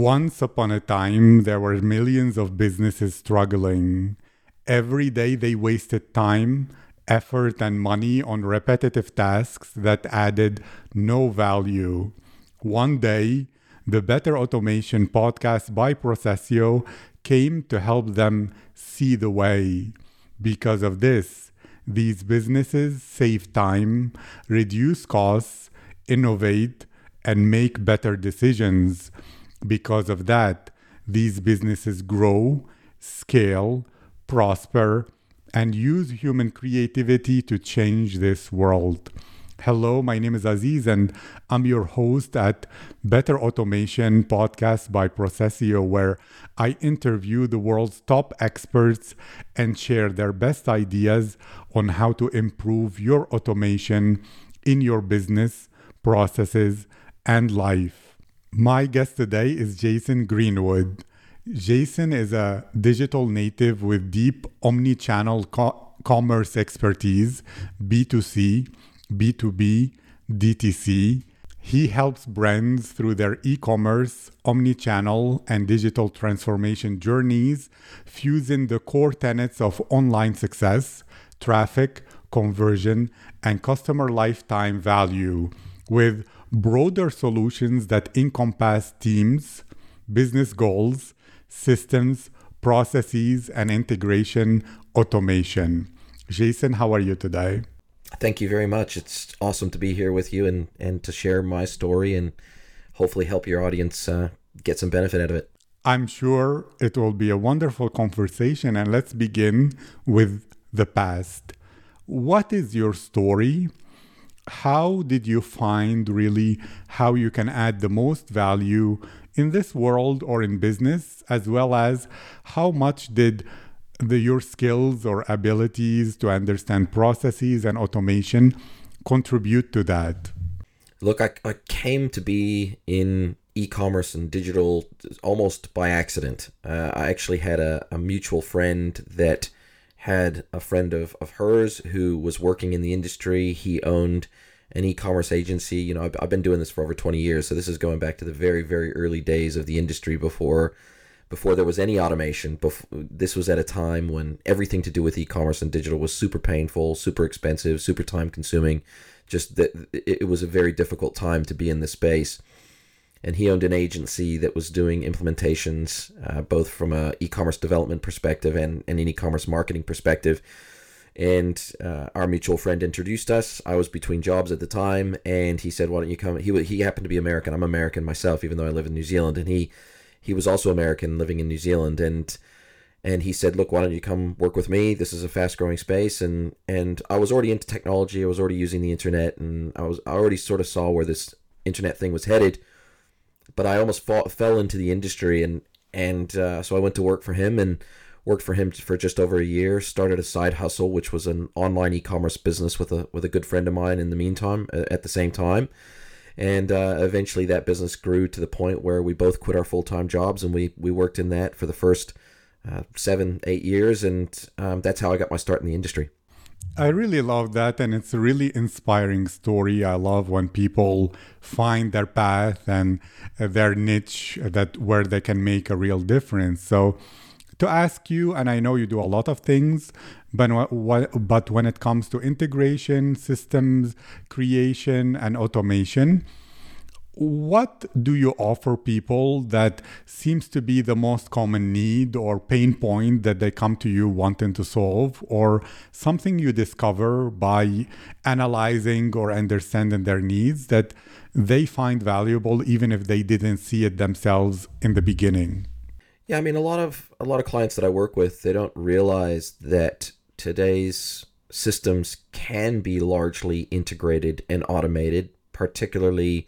Once upon a time, there were millions of businesses struggling. Every day, they wasted time, effort, and money on repetitive tasks that added no value. One day, the Better Automation podcast by Procesio came to help them see the way. Because of this, these businesses save time, reduce costs, innovate, and make better decisions. Because of that, these businesses grow, scale, prosper, and use human creativity to change this world. Hello, my name is Aziz, and I'm your host at Better Automation Podcast by Procesio, where I interview the world's top experts and share their best ideas on how to improve your automation in your business, processes, and life. My guest today is Jason Greenwood. Jason is a digital native with deep omni channel co- commerce expertise, B2C, B2B, DTC. He helps brands through their e commerce, omni channel, and digital transformation journeys, fusing the core tenets of online success, traffic, conversion, and customer lifetime value with broader solutions that encompass teams, business goals, systems, processes, and integration automation. Jason, how are you today? Thank you very much. It's awesome to be here with you and, and to share my story and hopefully help your audience uh, get some benefit out of it. I'm sure it will be a wonderful conversation. And let's begin with the past. What is your story? How did you find really how you can add the most value in this world or in business as well as how much did the your skills or abilities to understand processes and automation contribute to that? Look i, I came to be in e-commerce and digital almost by accident. Uh, i actually had a, a mutual friend that had a friend of, of hers who was working in the industry. He owned an e-commerce agency. You know, I've, I've been doing this for over 20 years, so this is going back to the very, very early days of the industry before before there was any automation. Before, this was at a time when everything to do with e-commerce and digital was super painful, super expensive, super time consuming. Just that it was a very difficult time to be in this space and he owned an agency that was doing implementations uh, both from a e-commerce development perspective and, and an e-commerce marketing perspective. And uh, our mutual friend introduced us. I was between jobs at the time and he said why don't you come? He, he happened to be american. I'm american myself even though i live in new zealand. And he he was also american living in new zealand. And and he said look why don't you come work with me? This is a fast growing space. And and i was already into technology. I was already using the internet. And i was i already sort of saw where this internet thing was headed but I almost fell into the industry, and and uh, so I went to work for him and worked for him for just over a year. Started a side hustle, which was an online e-commerce business with a with a good friend of mine. In the meantime, at the same time, and uh, eventually that business grew to the point where we both quit our full time jobs and we we worked in that for the first uh, seven eight years, and um, that's how I got my start in the industry. I really love that, and it's a really inspiring story. I love when people find their path and uh, their niche that where they can make a real difference. So, to ask you, and I know you do a lot of things, but what, but when it comes to integration, systems creation, and automation, what do you offer people that seems to be the most common need or pain point that they come to you wanting to solve or something you discover by analyzing or understanding their needs that they find valuable even if they didn't see it themselves in the beginning? Yeah i mean a lot of a lot of clients that i work with they don't realize that today's systems can be largely integrated and automated particularly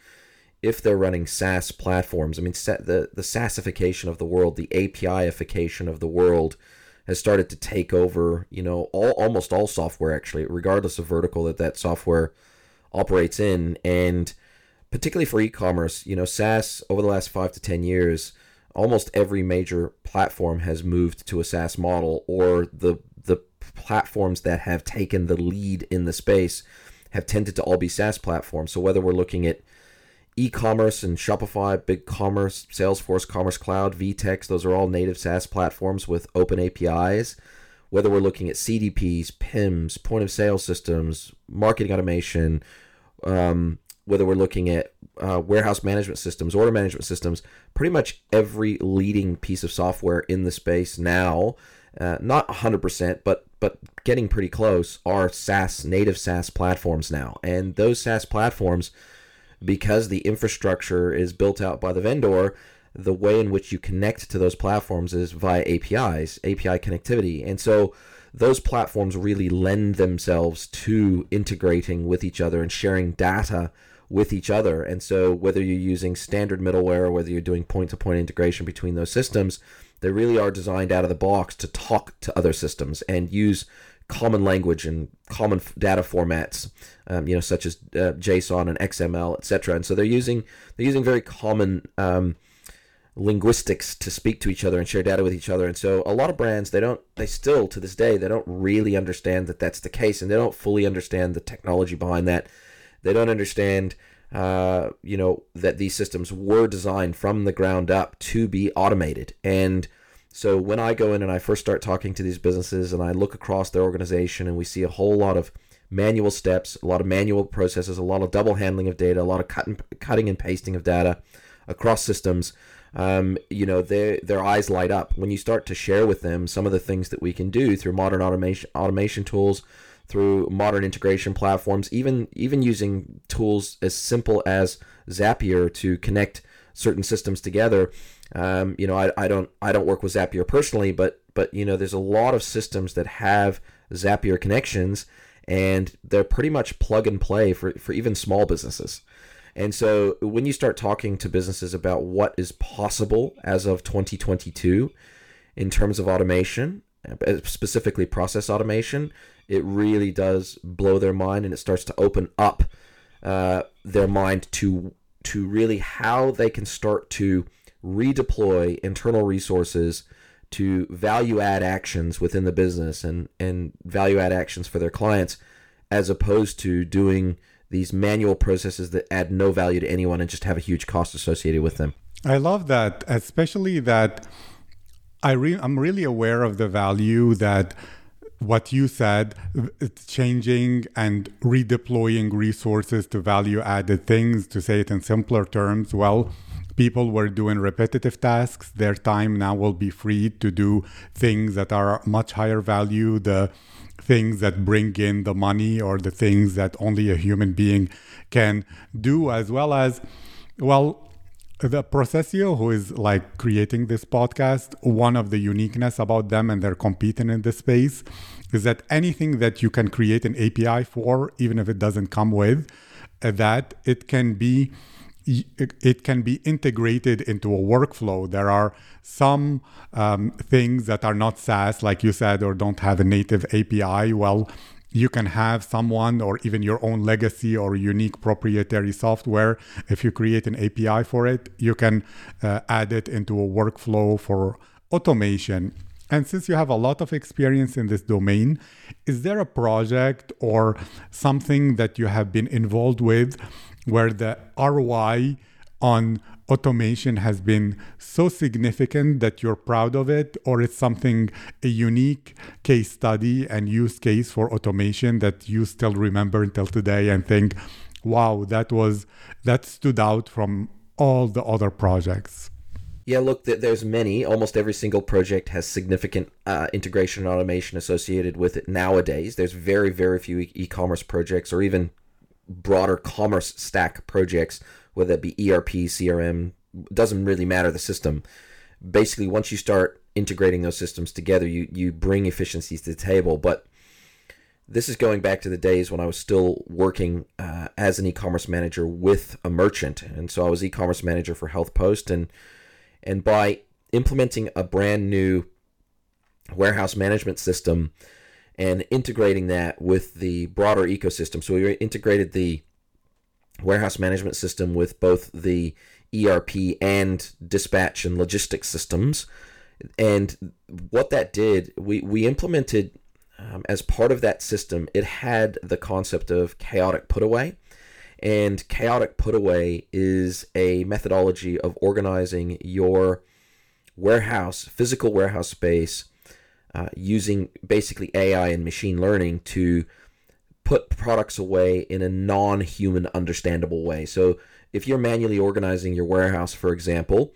if they're running SaaS platforms. I mean, the the SaaSification of the world, the APIification of the world, has started to take over. You know, all almost all software actually, regardless of vertical that that software operates in, and particularly for e-commerce, you know, SaaS over the last five to ten years, almost every major platform has moved to a SaaS model, or the the platforms that have taken the lead in the space have tended to all be SaaS platforms. So whether we're looking at e-commerce and Shopify, BigCommerce, Salesforce, Commerce Cloud, VTEX, those are all native SaaS platforms with open APIs. Whether we're looking at CDPs, PIMS, point of sale systems, marketing automation, um, whether we're looking at uh, warehouse management systems, order management systems, pretty much every leading piece of software in the space now, uh, not 100%, but but getting pretty close, are SaaS native SaaS platforms now, and those SaaS platforms because the infrastructure is built out by the vendor, the way in which you connect to those platforms is via APIs, API connectivity. And so those platforms really lend themselves to integrating with each other and sharing data with each other. And so whether you're using standard middleware or whether you're doing point to point integration between those systems, they really are designed out of the box to talk to other systems and use common language and common data formats, um, you know, such as uh, JSON and XML, etc. And so they're using they're using very common um, linguistics to speak to each other and share data with each other. And so a lot of brands they don't they still to this day they don't really understand that that's the case, and they don't fully understand the technology behind that. They don't understand. Uh, you know that these systems were designed from the ground up to be automated and so when I go in and I first start talking to these businesses and I look across their organization and we see a whole lot of manual steps, a lot of manual processes, a lot of double handling of data, a lot of cut and, cutting and pasting of data across systems, um, you know, their their eyes light up. When you start to share with them some of the things that we can do through modern automation automation tools, through modern integration platforms, even even using tools as simple as Zapier to connect certain systems together um, you know, I, I don't I don't work with Zapier personally, but but you know, there's a lot of systems that have Zapier connections, and they're pretty much plug and play for for even small businesses. And so when you start talking to businesses about what is possible as of 2022 in terms of automation, uh, specifically process automation, it really does blow their mind and it starts to open up uh, their mind to to really how they can start to redeploy internal resources to value add actions within the business and, and value add actions for their clients as opposed to doing these manual processes that add no value to anyone and just have a huge cost associated with them. I love that, especially that I re- I'm really aware of the value that what you said, changing and redeploying resources to value added things, to say it in simpler terms, well, people were doing repetitive tasks. Their time now will be freed to do things that are much higher value the things that bring in the money or the things that only a human being can do as well as well the Procesio, who is like creating this podcast, one of the uniqueness about them and they're competing in this space is that anything that you can create an API for, even if it doesn't come with that, it can be it can be integrated into a workflow. There are some um, things that are not SaaS, like you said, or don't have a native API. Well, you can have someone or even your own legacy or unique proprietary software. If you create an API for it, you can uh, add it into a workflow for automation. And since you have a lot of experience in this domain, is there a project or something that you have been involved with where the ROI on automation has been so significant that you're proud of it, or it's something, a unique case study and use case for automation that you still remember until today and think, wow, that was, that stood out from all the other projects? Yeah, look, there's many. Almost every single project has significant uh, integration and automation associated with it nowadays. There's very, very few e commerce projects or even broader commerce stack projects, whether it be ERP, CRM, doesn't really matter the system. Basically, once you start integrating those systems together, you you bring efficiencies to the table. But this is going back to the days when I was still working uh, as an e-commerce manager with a merchant, and so I was e-commerce manager for HealthPost, and and by implementing a brand new warehouse management system and integrating that with the broader ecosystem. So we integrated the warehouse management system with both the ERP and dispatch and logistics systems. And what that did, we, we implemented um, as part of that system, it had the concept of chaotic put away. And chaotic put away is a methodology of organizing your warehouse, physical warehouse space, uh, using basically AI and machine learning to put products away in a non human understandable way. So if you're manually organizing your warehouse, for example,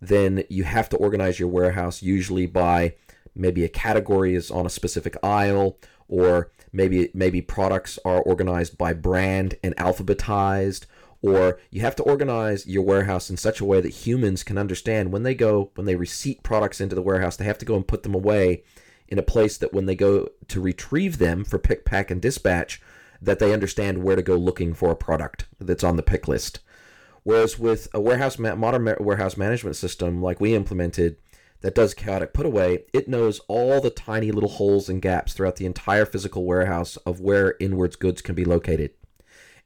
then you have to organize your warehouse usually by maybe a category is on a specific aisle or maybe maybe products are organized by brand and alphabetized or you have to organize your warehouse in such a way that humans can understand when they go when they receipt products into the warehouse they have to go and put them away in a place that when they go to retrieve them for pick pack and dispatch that they understand where to go looking for a product that's on the pick list whereas with a warehouse modern warehouse management system like we implemented that does chaotic put away, it knows all the tiny little holes and gaps throughout the entire physical warehouse of where inwards goods can be located.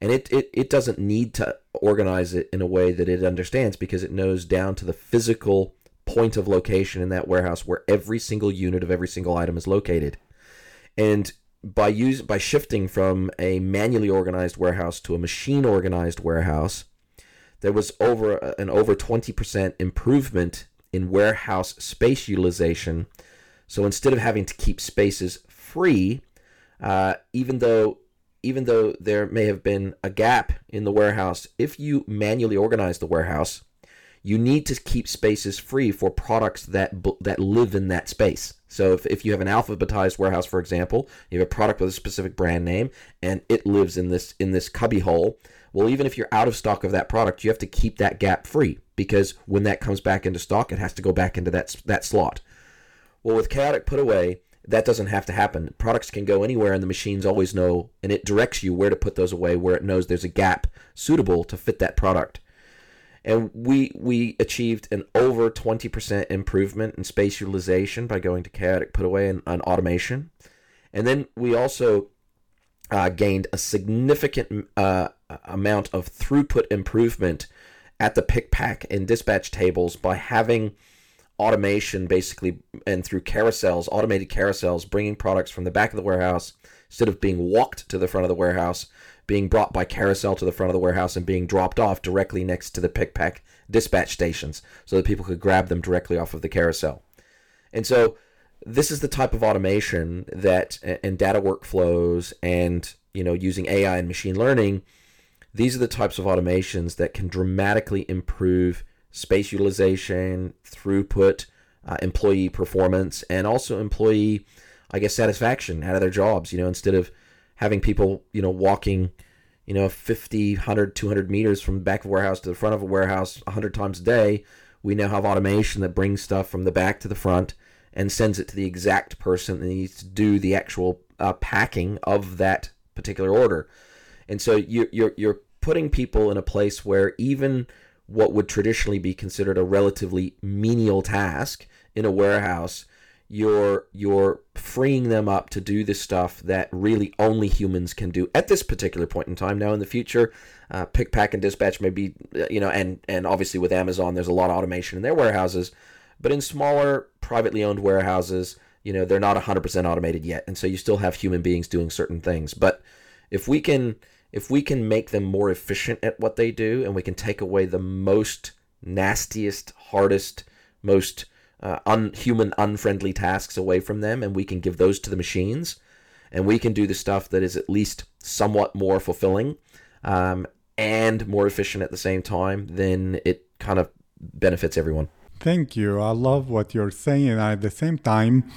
And it, it, it doesn't need to organize it in a way that it understands because it knows down to the physical point of location in that warehouse where every single unit of every single item is located. And by use by shifting from a manually organized warehouse to a machine organized warehouse, there was over an over 20% improvement in warehouse space utilization. So instead of having to keep spaces free, uh, even though even though there may have been a gap in the warehouse, if you manually organize the warehouse, you need to keep spaces free for products that that live in that space. So if, if you have an alphabetized warehouse, for example, you have a product with a specific brand name and it lives in this in this cubby hole. Well, even if you're out of stock of that product, you have to keep that gap free because when that comes back into stock, it has to go back into that that slot. Well, with chaotic put away, that doesn't have to happen. Products can go anywhere, and the machines always know, and it directs you where to put those away, where it knows there's a gap suitable to fit that product. And we we achieved an over twenty percent improvement in space utilization by going to chaotic put away and, and automation, and then we also uh, gained a significant uh, amount of throughput improvement at the pick pack and dispatch tables by having automation basically and through carousels automated carousels bringing products from the back of the warehouse instead of being walked to the front of the warehouse being brought by carousel to the front of the warehouse and being dropped off directly next to the pick pack dispatch stations so that people could grab them directly off of the carousel and so this is the type of automation that and data workflows and you know using ai and machine learning these are the types of automations that can dramatically improve space utilization, throughput, uh, employee performance, and also employee, I guess, satisfaction out of their jobs. You know, instead of having people, you know, walking, you know, 50, 100, 200 meters from the back of a warehouse to the front of a warehouse 100 times a day, we now have automation that brings stuff from the back to the front and sends it to the exact person that needs to do the actual uh, packing of that particular order. And so you're, you're, you're putting people in a place where even what would traditionally be considered a relatively menial task in a warehouse, you're you're freeing them up to do the stuff that really only humans can do at this particular point in time. Now in the future, uh, pick, pack, and dispatch may be uh, you know, and and obviously with Amazon, there's a lot of automation in their warehouses, but in smaller privately owned warehouses, you know, they're not 100% automated yet, and so you still have human beings doing certain things. But if we can if we can make them more efficient at what they do and we can take away the most nastiest, hardest, most uh, unhuman, unfriendly tasks away from them and we can give those to the machines and we can do the stuff that is at least somewhat more fulfilling um, and more efficient at the same time, then it kind of benefits everyone. Thank you. I love what you're saying. At the same time,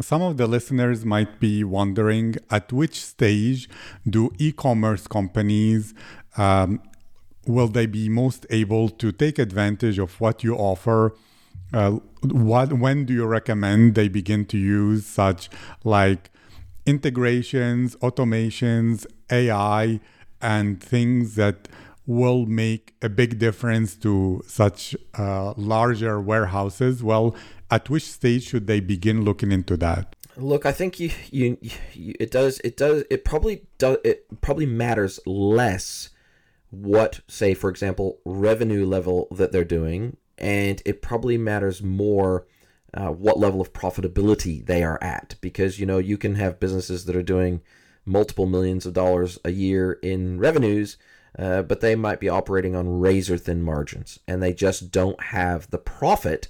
some of the listeners might be wondering at which stage do e-commerce companies um, will they be most able to take advantage of what you offer uh, what when do you recommend they begin to use such like integrations automations ai and things that will make a big difference to such uh, larger warehouses well at which stage should they begin looking into that? Look, I think you, you, you it does it does it probably does it probably matters less what say for example revenue level that they're doing and it probably matters more uh, what level of profitability they are at because you know you can have businesses that are doing multiple millions of dollars a year in revenues uh, but they might be operating on razor thin margins and they just don't have the profit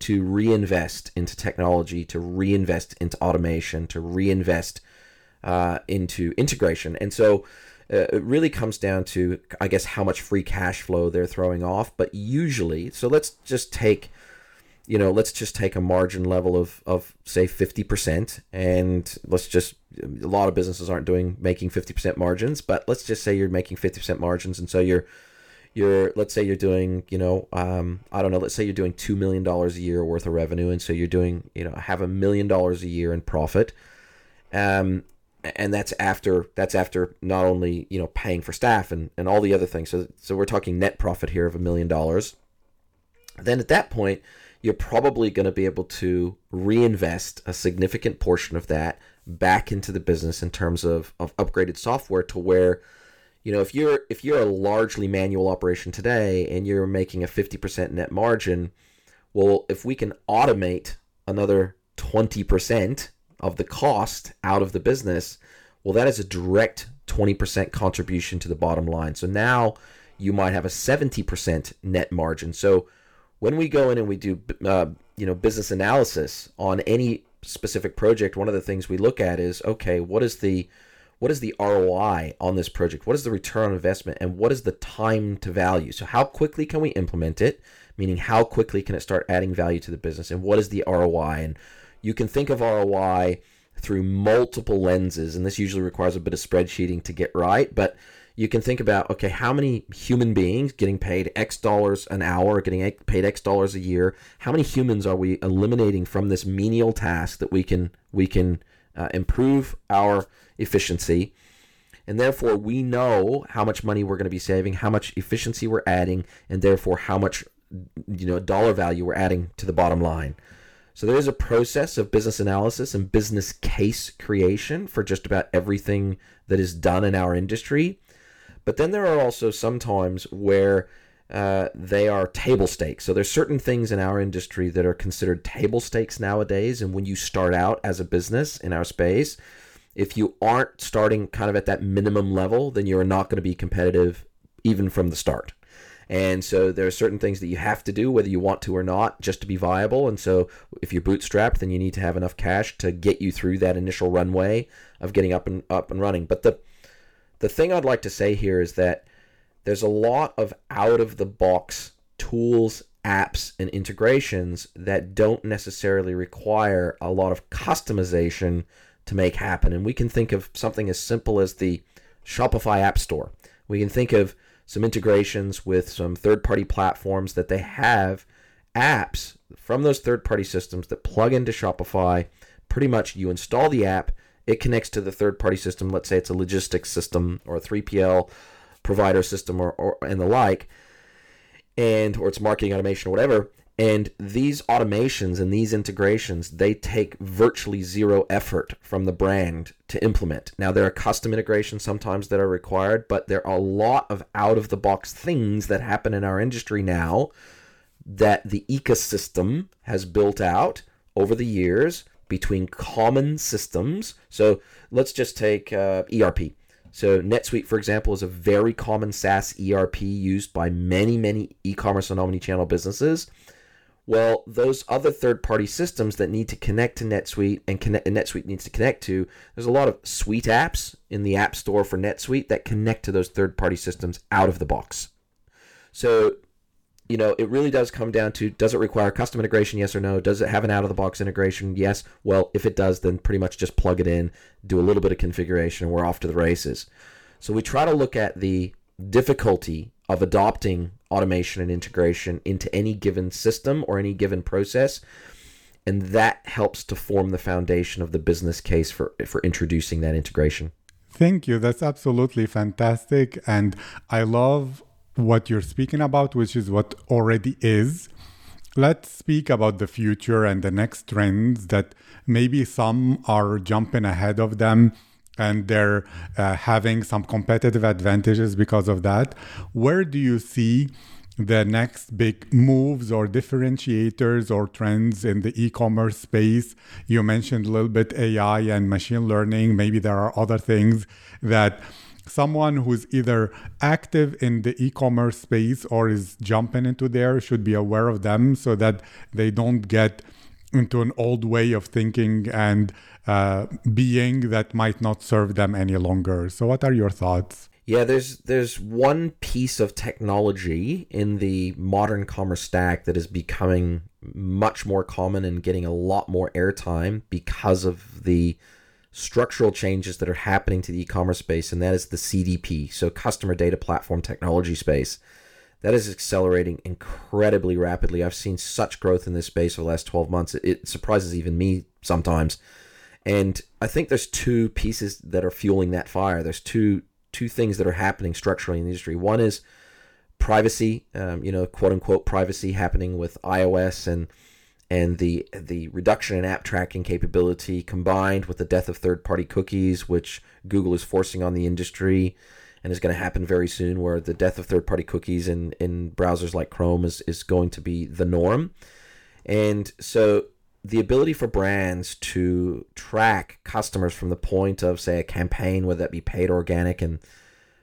to reinvest into technology, to reinvest into automation, to reinvest uh, into integration. And so uh, it really comes down to, I guess, how much free cash flow they're throwing off. But usually, so let's just take, you know, let's just take a margin level of, of say 50%. And let's just, a lot of businesses aren't doing making 50% margins, but let's just say you're making 50% margins. And so you're, you're let's say you're doing you know um, i don't know let's say you're doing $2 million a year worth of revenue and so you're doing you know have a million dollars a year in profit um, and that's after that's after not only you know paying for staff and, and all the other things. So so we're talking net profit here of a million dollars. Then at that point you're probably going to be able to reinvest a significant portion of that back into the business in terms of, of upgraded software to where you know if you're if you're a largely manual operation today and you're making a 50% net margin well if we can automate another 20% of the cost out of the business well that is a direct 20% contribution to the bottom line so now you might have a 70% net margin so when we go in and we do uh, you know business analysis on any specific project one of the things we look at is okay what is the what is the ROI on this project? What is the return on investment? And what is the time to value? So, how quickly can we implement it? Meaning, how quickly can it start adding value to the business? And what is the ROI? And you can think of ROI through multiple lenses. And this usually requires a bit of spreadsheeting to get right. But you can think about okay, how many human beings getting paid X dollars an hour, getting paid X dollars a year? How many humans are we eliminating from this menial task that we can we can uh, improve our efficiency. And therefore, we know how much money we're going to be saving, how much efficiency we're adding, and therefore how much you know dollar value we're adding to the bottom line. So there is a process of business analysis and business case creation for just about everything that is done in our industry. But then there are also some times where uh, they are table stakes. So there's certain things in our industry that are considered table stakes nowadays. And when you start out as a business in our space, if you aren't starting kind of at that minimum level, then you're not going to be competitive even from the start. And so there are certain things that you have to do, whether you want to or not, just to be viable. And so if you're bootstrapped, then you need to have enough cash to get you through that initial runway of getting up and up and running. But the the thing I'd like to say here is that there's a lot of out of the box tools, apps, and integrations that don't necessarily require a lot of customization to make happen. And we can think of something as simple as the Shopify App Store. We can think of some integrations with some third party platforms that they have apps from those third party systems that plug into Shopify. Pretty much you install the app, it connects to the third party system. Let's say it's a logistics system or a 3PL provider system or, or and the like, and or it's marketing automation or whatever. And these automations and these integrations, they take virtually zero effort from the brand to implement. Now, there are custom integrations sometimes that are required, but there are a lot of out of the box things that happen in our industry now that the ecosystem has built out over the years between common systems. So let's just take uh, ERP. So NetSuite, for example, is a very common SaaS ERP used by many, many e-commerce and omni-channel businesses. Well, those other third-party systems that need to connect to NetSuite and, connect, and NetSuite needs to connect to, there's a lot of suite apps in the App Store for NetSuite that connect to those third-party systems out of the box. So you know, it really does come down to does it require custom integration, yes or no? Does it have an out of the box integration? Yes. Well, if it does, then pretty much just plug it in, do a little bit of configuration, and we're off to the races. So we try to look at the difficulty of adopting automation and integration into any given system or any given process. And that helps to form the foundation of the business case for, for introducing that integration. Thank you. That's absolutely fantastic. And I love what you're speaking about, which is what already is. Let's speak about the future and the next trends that maybe some are jumping ahead of them and they're uh, having some competitive advantages because of that. Where do you see the next big moves or differentiators or trends in the e-commerce space you mentioned a little bit ai and machine learning maybe there are other things that someone who's either active in the e-commerce space or is jumping into there should be aware of them so that they don't get into an old way of thinking and uh, being that might not serve them any longer. So, what are your thoughts? Yeah, there's there's one piece of technology in the modern commerce stack that is becoming much more common and getting a lot more airtime because of the structural changes that are happening to the e-commerce space, and that is the CDP, so customer data platform technology space. That is accelerating incredibly rapidly. I've seen such growth in this space over the last 12 months. It surprises even me sometimes. And I think there's two pieces that are fueling that fire. There's two two things that are happening structurally in the industry. One is privacy, um, you know, quote unquote privacy happening with iOS and and the the reduction in app tracking capability combined with the death of third party cookies, which Google is forcing on the industry and is going to happen very soon, where the death of third party cookies in, in browsers like Chrome is, is going to be the norm. And so the ability for brands to track customers from the point of, say, a campaign, whether that be paid or organic, and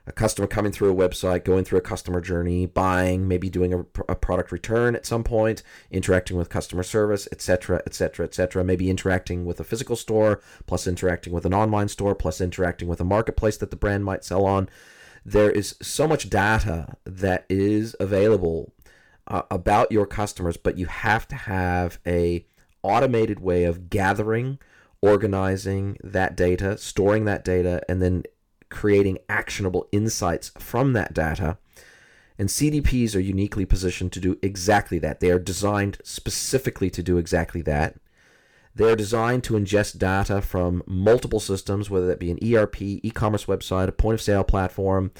a customer coming through a website, going through a customer journey, buying, maybe doing a, a product return at some point, interacting with customer service, etc., etc., etc. Maybe interacting with a physical store, plus interacting with an online store, plus interacting with a marketplace that the brand might sell on. There is so much data that is available uh, about your customers, but you have to have a automated way of gathering, organizing that data, storing that data, and then creating actionable insights from that data. And CDPs are uniquely positioned to do exactly that. They are designed specifically to do exactly that. They are designed to ingest data from multiple systems, whether that be an ERP, e commerce website, a point of sale platform.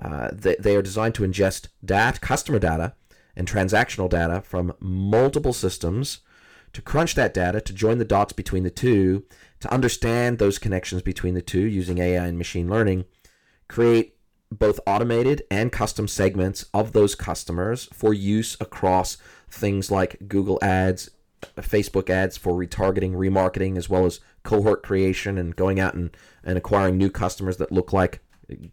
Uh, they, they are designed to ingest data, customer data and transactional data from multiple systems to crunch that data, to join the dots between the two, to understand those connections between the two using AI and machine learning, create both automated and custom segments of those customers for use across things like Google Ads, Facebook ads for retargeting, remarketing, as well as cohort creation and going out and, and acquiring new customers that look like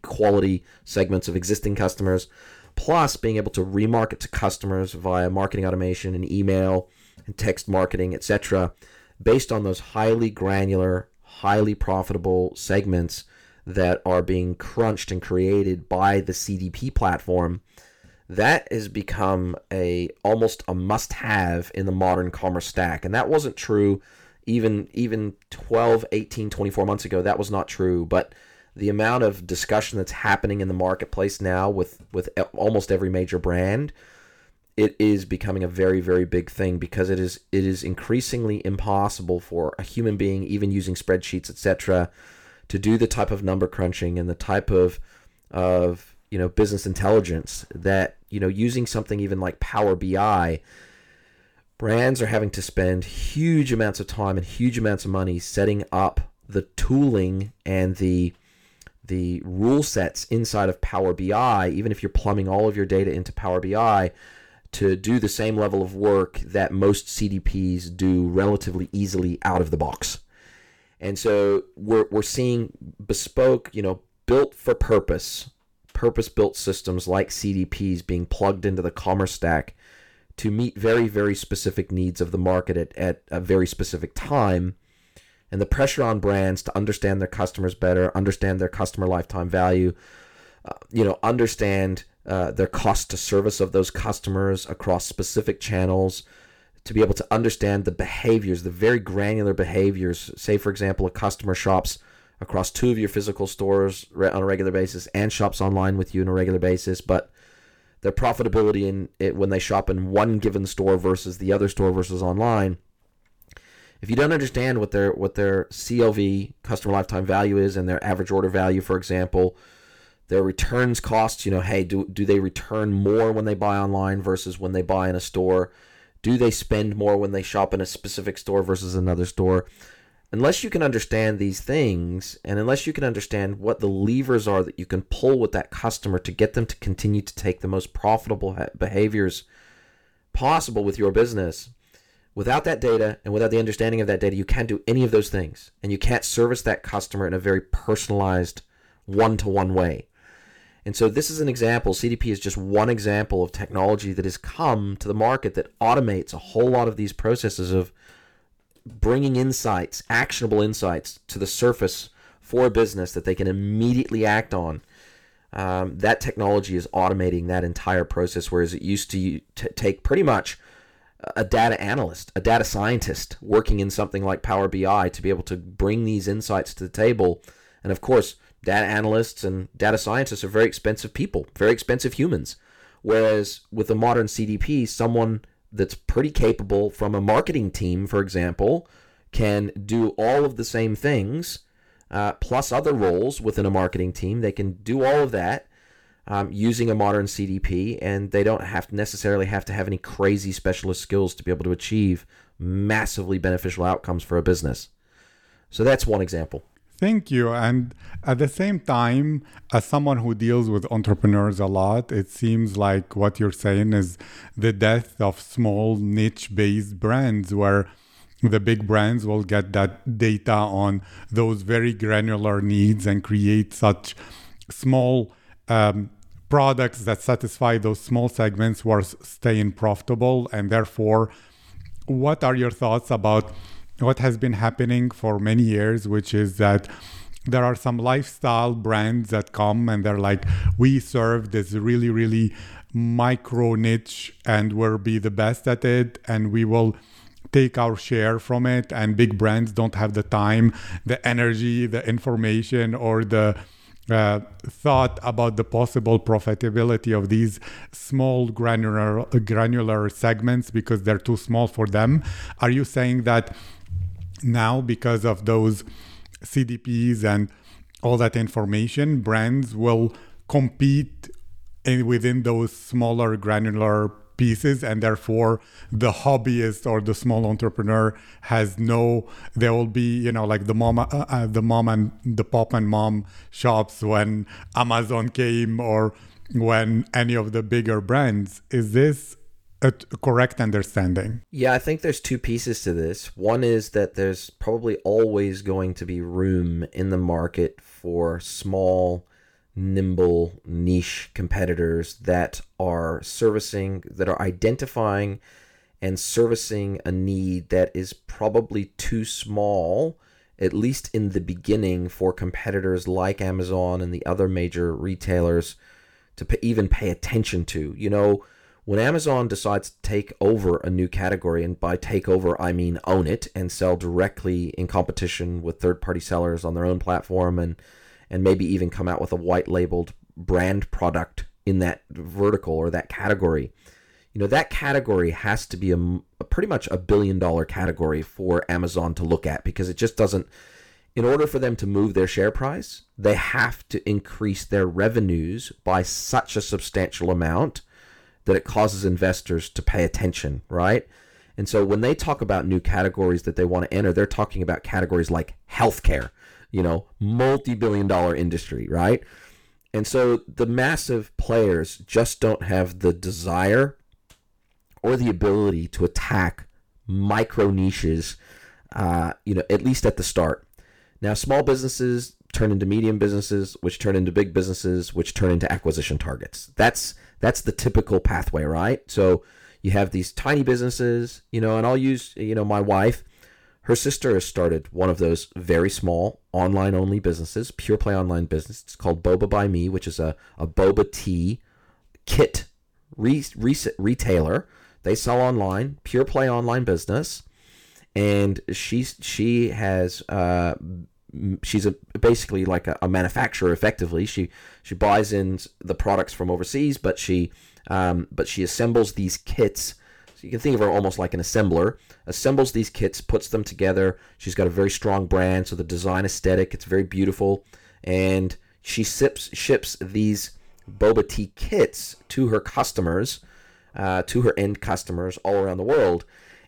quality segments of existing customers, plus being able to remarket to customers via marketing automation and email and text marketing, etc based on those highly granular, highly profitable segments that are being crunched and created by the CDP platform, that has become a almost a must-have in the modern commerce stack. And that wasn't true even even 12, 18, 24 months ago. That was not true, but the amount of discussion that's happening in the marketplace now with with eh, almost every major brand it is becoming a very very big thing because it is it is increasingly impossible for a human being even using spreadsheets etc to do the type of number crunching and the type of of you know business intelligence that you know using something even like Power BI brands are having to spend huge amounts of time and huge amounts of money setting up the tooling and the the rule sets inside of Power BI even if you're plumbing all of your data into Power BI to do the same level of work that most CDPs do relatively easily out of the box. And so we're, we're seeing bespoke, you know, built for purpose, purpose built systems like CDPs being plugged into the commerce stack to meet very, very specific needs of the market at, at a very specific time. And the pressure on brands to understand their customers better, understand their customer lifetime value, uh, you know, understand uh, their cost to service of those customers across specific channels to be able to understand the behaviors, the very granular behaviors. Say, for example, a customer shops across two of your physical stores on a regular basis and shops online with you on a regular basis, but their profitability in it when they shop in one given store versus the other store versus online. If you don't understand what their what their CLV customer lifetime value is and their average order value, for example, their returns costs, you know, hey, do, do they return more when they buy online versus when they buy in a store? Do they spend more when they shop in a specific store versus another store? Unless you can understand these things, and unless you can understand what the levers are that you can pull with that customer to get them to continue to take the most profitable behaviors possible with your business, without that data and without the understanding of that data, you can't do any of those things. And you can't service that customer in a very personalized one to one way. And so this is an example. CDP is just one example of technology that has come to the market that automates a whole lot of these processes of bringing insights, actionable insights to the surface for a business that they can immediately act on. Um, that technology is automating that entire process, whereas it used to t- take pretty much a data analyst, a data scientist working in something like Power BI to be able to bring these insights to the table. And of course, data analysts and data scientists are very expensive people, very expensive humans. Whereas with a modern CDP, someone that's pretty capable from a marketing team, for example, can do all of the same things, uh, plus other roles within a marketing team. They can do all of that um, using a modern CDP, and they don't have necessarily have to have any crazy specialist skills to be able to achieve massively beneficial outcomes for a business. So that's one example. Thank you. And at the same time, as someone who deals with entrepreneurs a lot, it seems like what you're saying is the death of small niche based brands where the big brands will get that data on those very granular needs and create such small um, products that satisfy those small segments while staying profitable. And therefore, what are your thoughts about? What has been happening for many years, which is that there are some lifestyle brands that come and they're like, we serve this really, really micro niche and we'll be the best at it and we will take our share from it. And big brands don't have the time, the energy, the information, or the uh, thought about the possible profitability of these small granular granular segments because they're too small for them. Are you saying that now because of those CDPs and all that information, brands will compete in, within those smaller granular pieces and therefore the hobbyist or the small entrepreneur has no there will be you know like the mom uh, uh, the mom and the pop and mom shops when amazon came or when any of the bigger brands. Is this a correct understanding? Yeah, I think there's two pieces to this. One is that there's probably always going to be room in the market for small, nimble, niche competitors that are servicing, that are identifying and servicing a need that is probably too small, at least in the beginning, for competitors like Amazon and the other major retailers to even pay attention to. You know, when Amazon decides to take over a new category, and by take over I mean own it and sell directly in competition with third party sellers on their own platform and and maybe even come out with a white labeled brand product in that vertical or that category. You know, that category has to be a, a pretty much a billion dollar category for Amazon to look at because it just doesn't in order for them to move their share price, they have to increase their revenues by such a substantial amount that it causes investors to pay attention, right? And so when they talk about new categories that they want to enter, they're talking about categories like healthcare, you know, multi billion dollar industry, right? And so the massive players just don't have the desire or the ability to attack micro niches, uh, you know, at least at the start. Now, small businesses turn into medium businesses, which turn into big businesses, which turn into acquisition targets. That's that's the typical pathway, right? So you have these tiny businesses, you know, and I'll use, you know, my wife, her sister has started one of those very small online only businesses, pure play online business. It's called Boba by Me, which is a, a boba tea kit re, re, retailer. They sell online, pure play online business. And she's she has uh, she's a basically like a, a, manufacturer effectively. She she buys in the products from overseas but she um, but she assembles these kits. So you can think of her almost like an assembler. Assembles these kits puts them together. She's got a very strong brand so the design aesthetic it's very beautiful. And she sips, ships these boba tea kits to her customers uh, to her end customers all around the world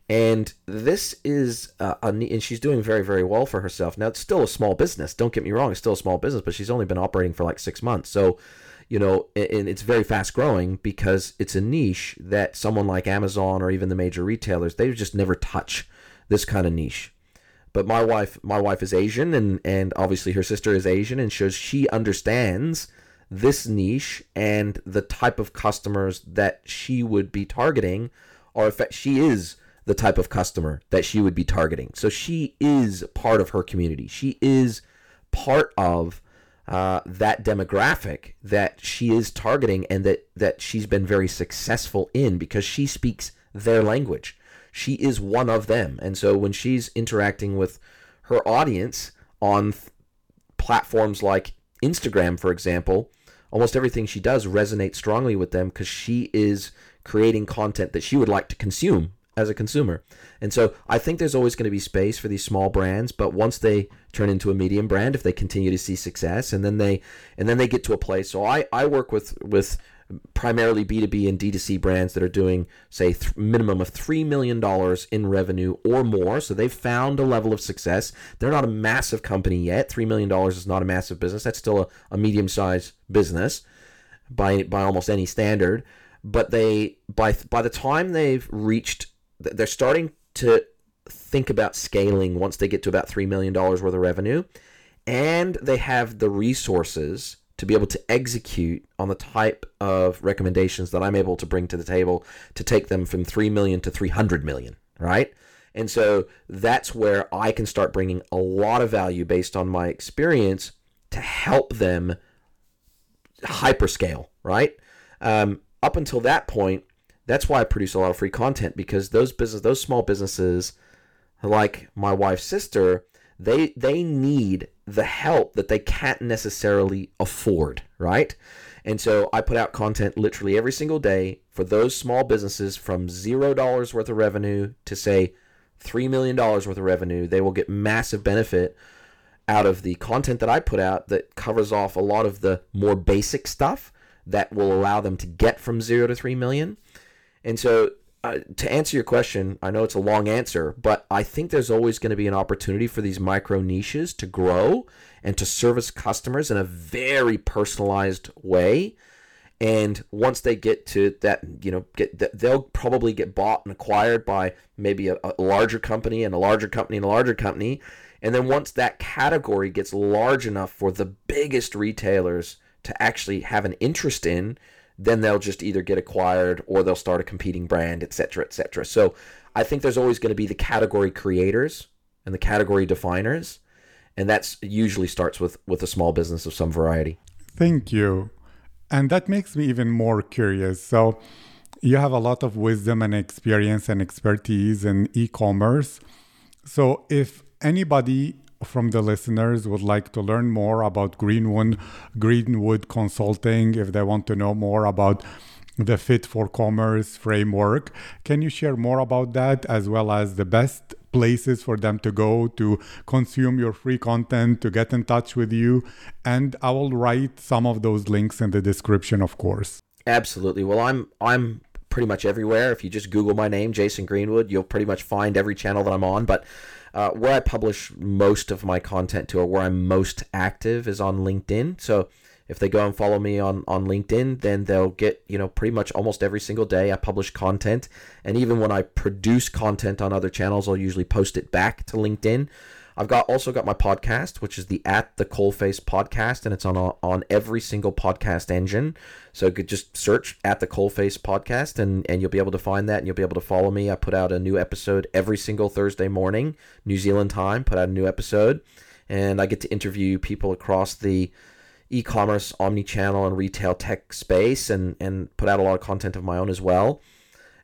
and this is uh, a, and she's doing very very well for herself. Now it's still a small business. Don't get me wrong it's still a small business but she's only been operating for like six months. So you know and it's very fast growing because it's a niche that someone like amazon or even the major retailers they just never touch this kind of niche. But my wife my wife is Asian and and obviously her sister is Asian and so she understands this niche and the type of customers that she would be targeting or if she is the type of customer that she would be targeting. So she is part of her community. She is part of uh, that demographic that she is targeting and that, that she's been very successful in because she speaks their language. She is one of them. And so when she's interacting with her audience on th- platforms like Instagram, for example, almost everything she does resonates strongly with them because she is creating content that she would like to consume as a consumer. And so I think there's always going to be space for these small brands, but once they turn into a medium brand, if they continue to see success and then they and then they get to a place. So I I work with with primarily B2B and D2C brands that are doing say th- minimum of 3 million dollars in revenue or more. So they've found a level of success. They're not a massive company yet. 3 million dollars is not a massive business. That's still a, a medium-sized business by by almost any standard but they by by the time they've reached they're starting to think about scaling once they get to about $3 million worth of revenue and they have the resources to be able to execute on the type of recommendations that I'm able to bring to the table to take them from 3 million to 300 million, right? And so that's where I can start bringing a lot of value based on my experience to help them hyperscale, right? Um, up until that point, that's why I produce a lot of free content because those business, those small businesses, like my wife's sister, they they need the help that they can't necessarily afford, right? And so I put out content literally every single day for those small businesses from zero dollars worth of revenue to say three million dollars worth of revenue. They will get massive benefit out of the content that I put out that covers off a lot of the more basic stuff that will allow them to get from zero to three million. And so, uh, to answer your question, I know it's a long answer, but I think there's always going to be an opportunity for these micro niches to grow and to service customers in a very personalized way. And once they get to that, you know, get they'll probably get bought and acquired by maybe a, a larger company and a larger company and a larger company. And then once that category gets large enough for the biggest retailers to actually have an interest in, then they'll just either get acquired or they'll start a competing brand, etc., etc. So I think there's always going to be the category creators and the category definers, and that's usually starts with with a small business of some variety. Thank you, and that makes me even more curious. So you have a lot of wisdom and experience and expertise in e-commerce. So if anybody from the listeners would like to learn more about Greenwood, Greenwood Consulting, if they want to know more about the Fit for Commerce framework, can you share more about that as well as the best places for them to go to consume your free content, to get in touch with you? And I will write some of those links in the description, of course. Absolutely. Well, I'm I'm pretty much everywhere. If you just Google my name, Jason Greenwood, you'll pretty much find every channel that I'm on. But uh, where I publish most of my content to, or where I'm most active, is on LinkedIn. So if they go and follow me on, on LinkedIn, then they'll get, you know, pretty much almost every single day I publish content. And even when I produce content on other channels, I'll usually post it back to LinkedIn. I've got also got my podcast, which is the At the Coalface podcast, and it's on on every single podcast engine. So you could just search At the Coalface podcast, and and you'll be able to find that, and you'll be able to follow me. I put out a new episode every single Thursday morning, New Zealand time. Put out a new episode, and I get to interview people across the e-commerce, omni-channel, and retail tech space, and and put out a lot of content of my own as well.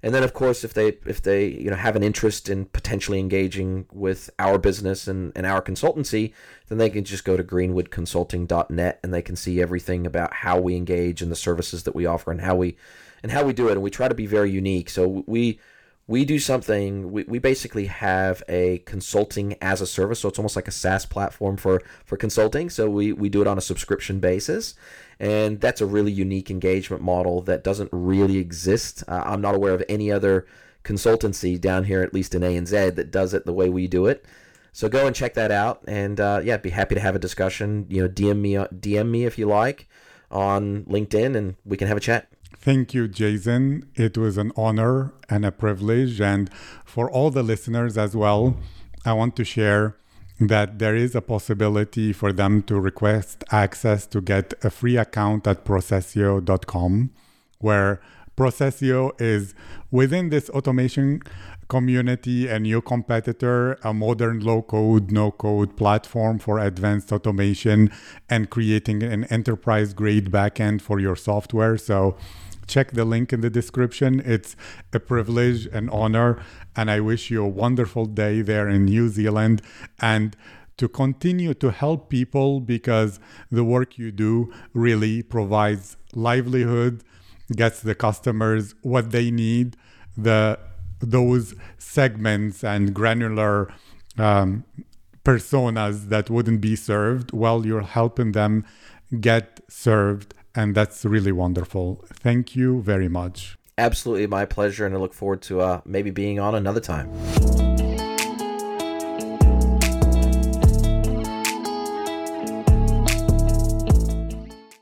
And then, of course, if they if they you know have an interest in potentially engaging with our business and, and our consultancy, then they can just go to greenwoodconsulting.net and they can see everything about how we engage and the services that we offer and how we and how we do it. And we try to be very unique. So we we do something we, we basically have a consulting as a service so it's almost like a saas platform for for consulting so we, we do it on a subscription basis and that's a really unique engagement model that doesn't really exist. Uh, i'm not aware of any other consultancy down here at least in anz that does it the way we do it. So go and check that out. And uh, yeah be happy to have a discussion. You know dm me dm me if you like on linkedin and we can have a chat. Thank you, Jason. It was an honor and a privilege. And for all the listeners as well, I want to share that there is a possibility for them to request access to get a free account at procesio.com, where Procesio is within this automation community a new competitor, a modern low code, no code platform for advanced automation and creating an enterprise grade backend for your software. So check the link in the description. It's a privilege and honor. And I wish you a wonderful day there in New Zealand and to continue to help people because the work you do really provides livelihood gets the customers what they need the those segments and granular um, personas that wouldn't be served well you're helping them get served and that's really wonderful. Thank you very much. Absolutely my pleasure and i look forward to uh, maybe being on another time